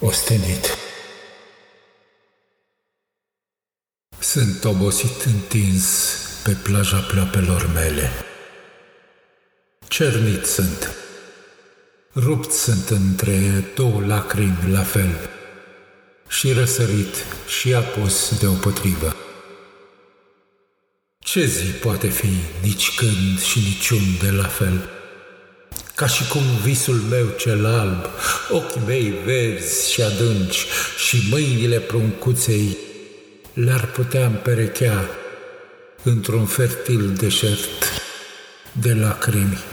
ostenit. Sunt obosit întins pe plaja pleoapelor mele. Cernit sunt. Rupt sunt între două lacrimi la fel și răsărit și apus deopotrivă. Ce zi poate fi nici când și niciun de la fel? Ca și cum visul meu cel alb, ochii mei verzi și adânci și mâinile pruncuței le-ar putea împerechea într-un fertil deșert de lacrimi.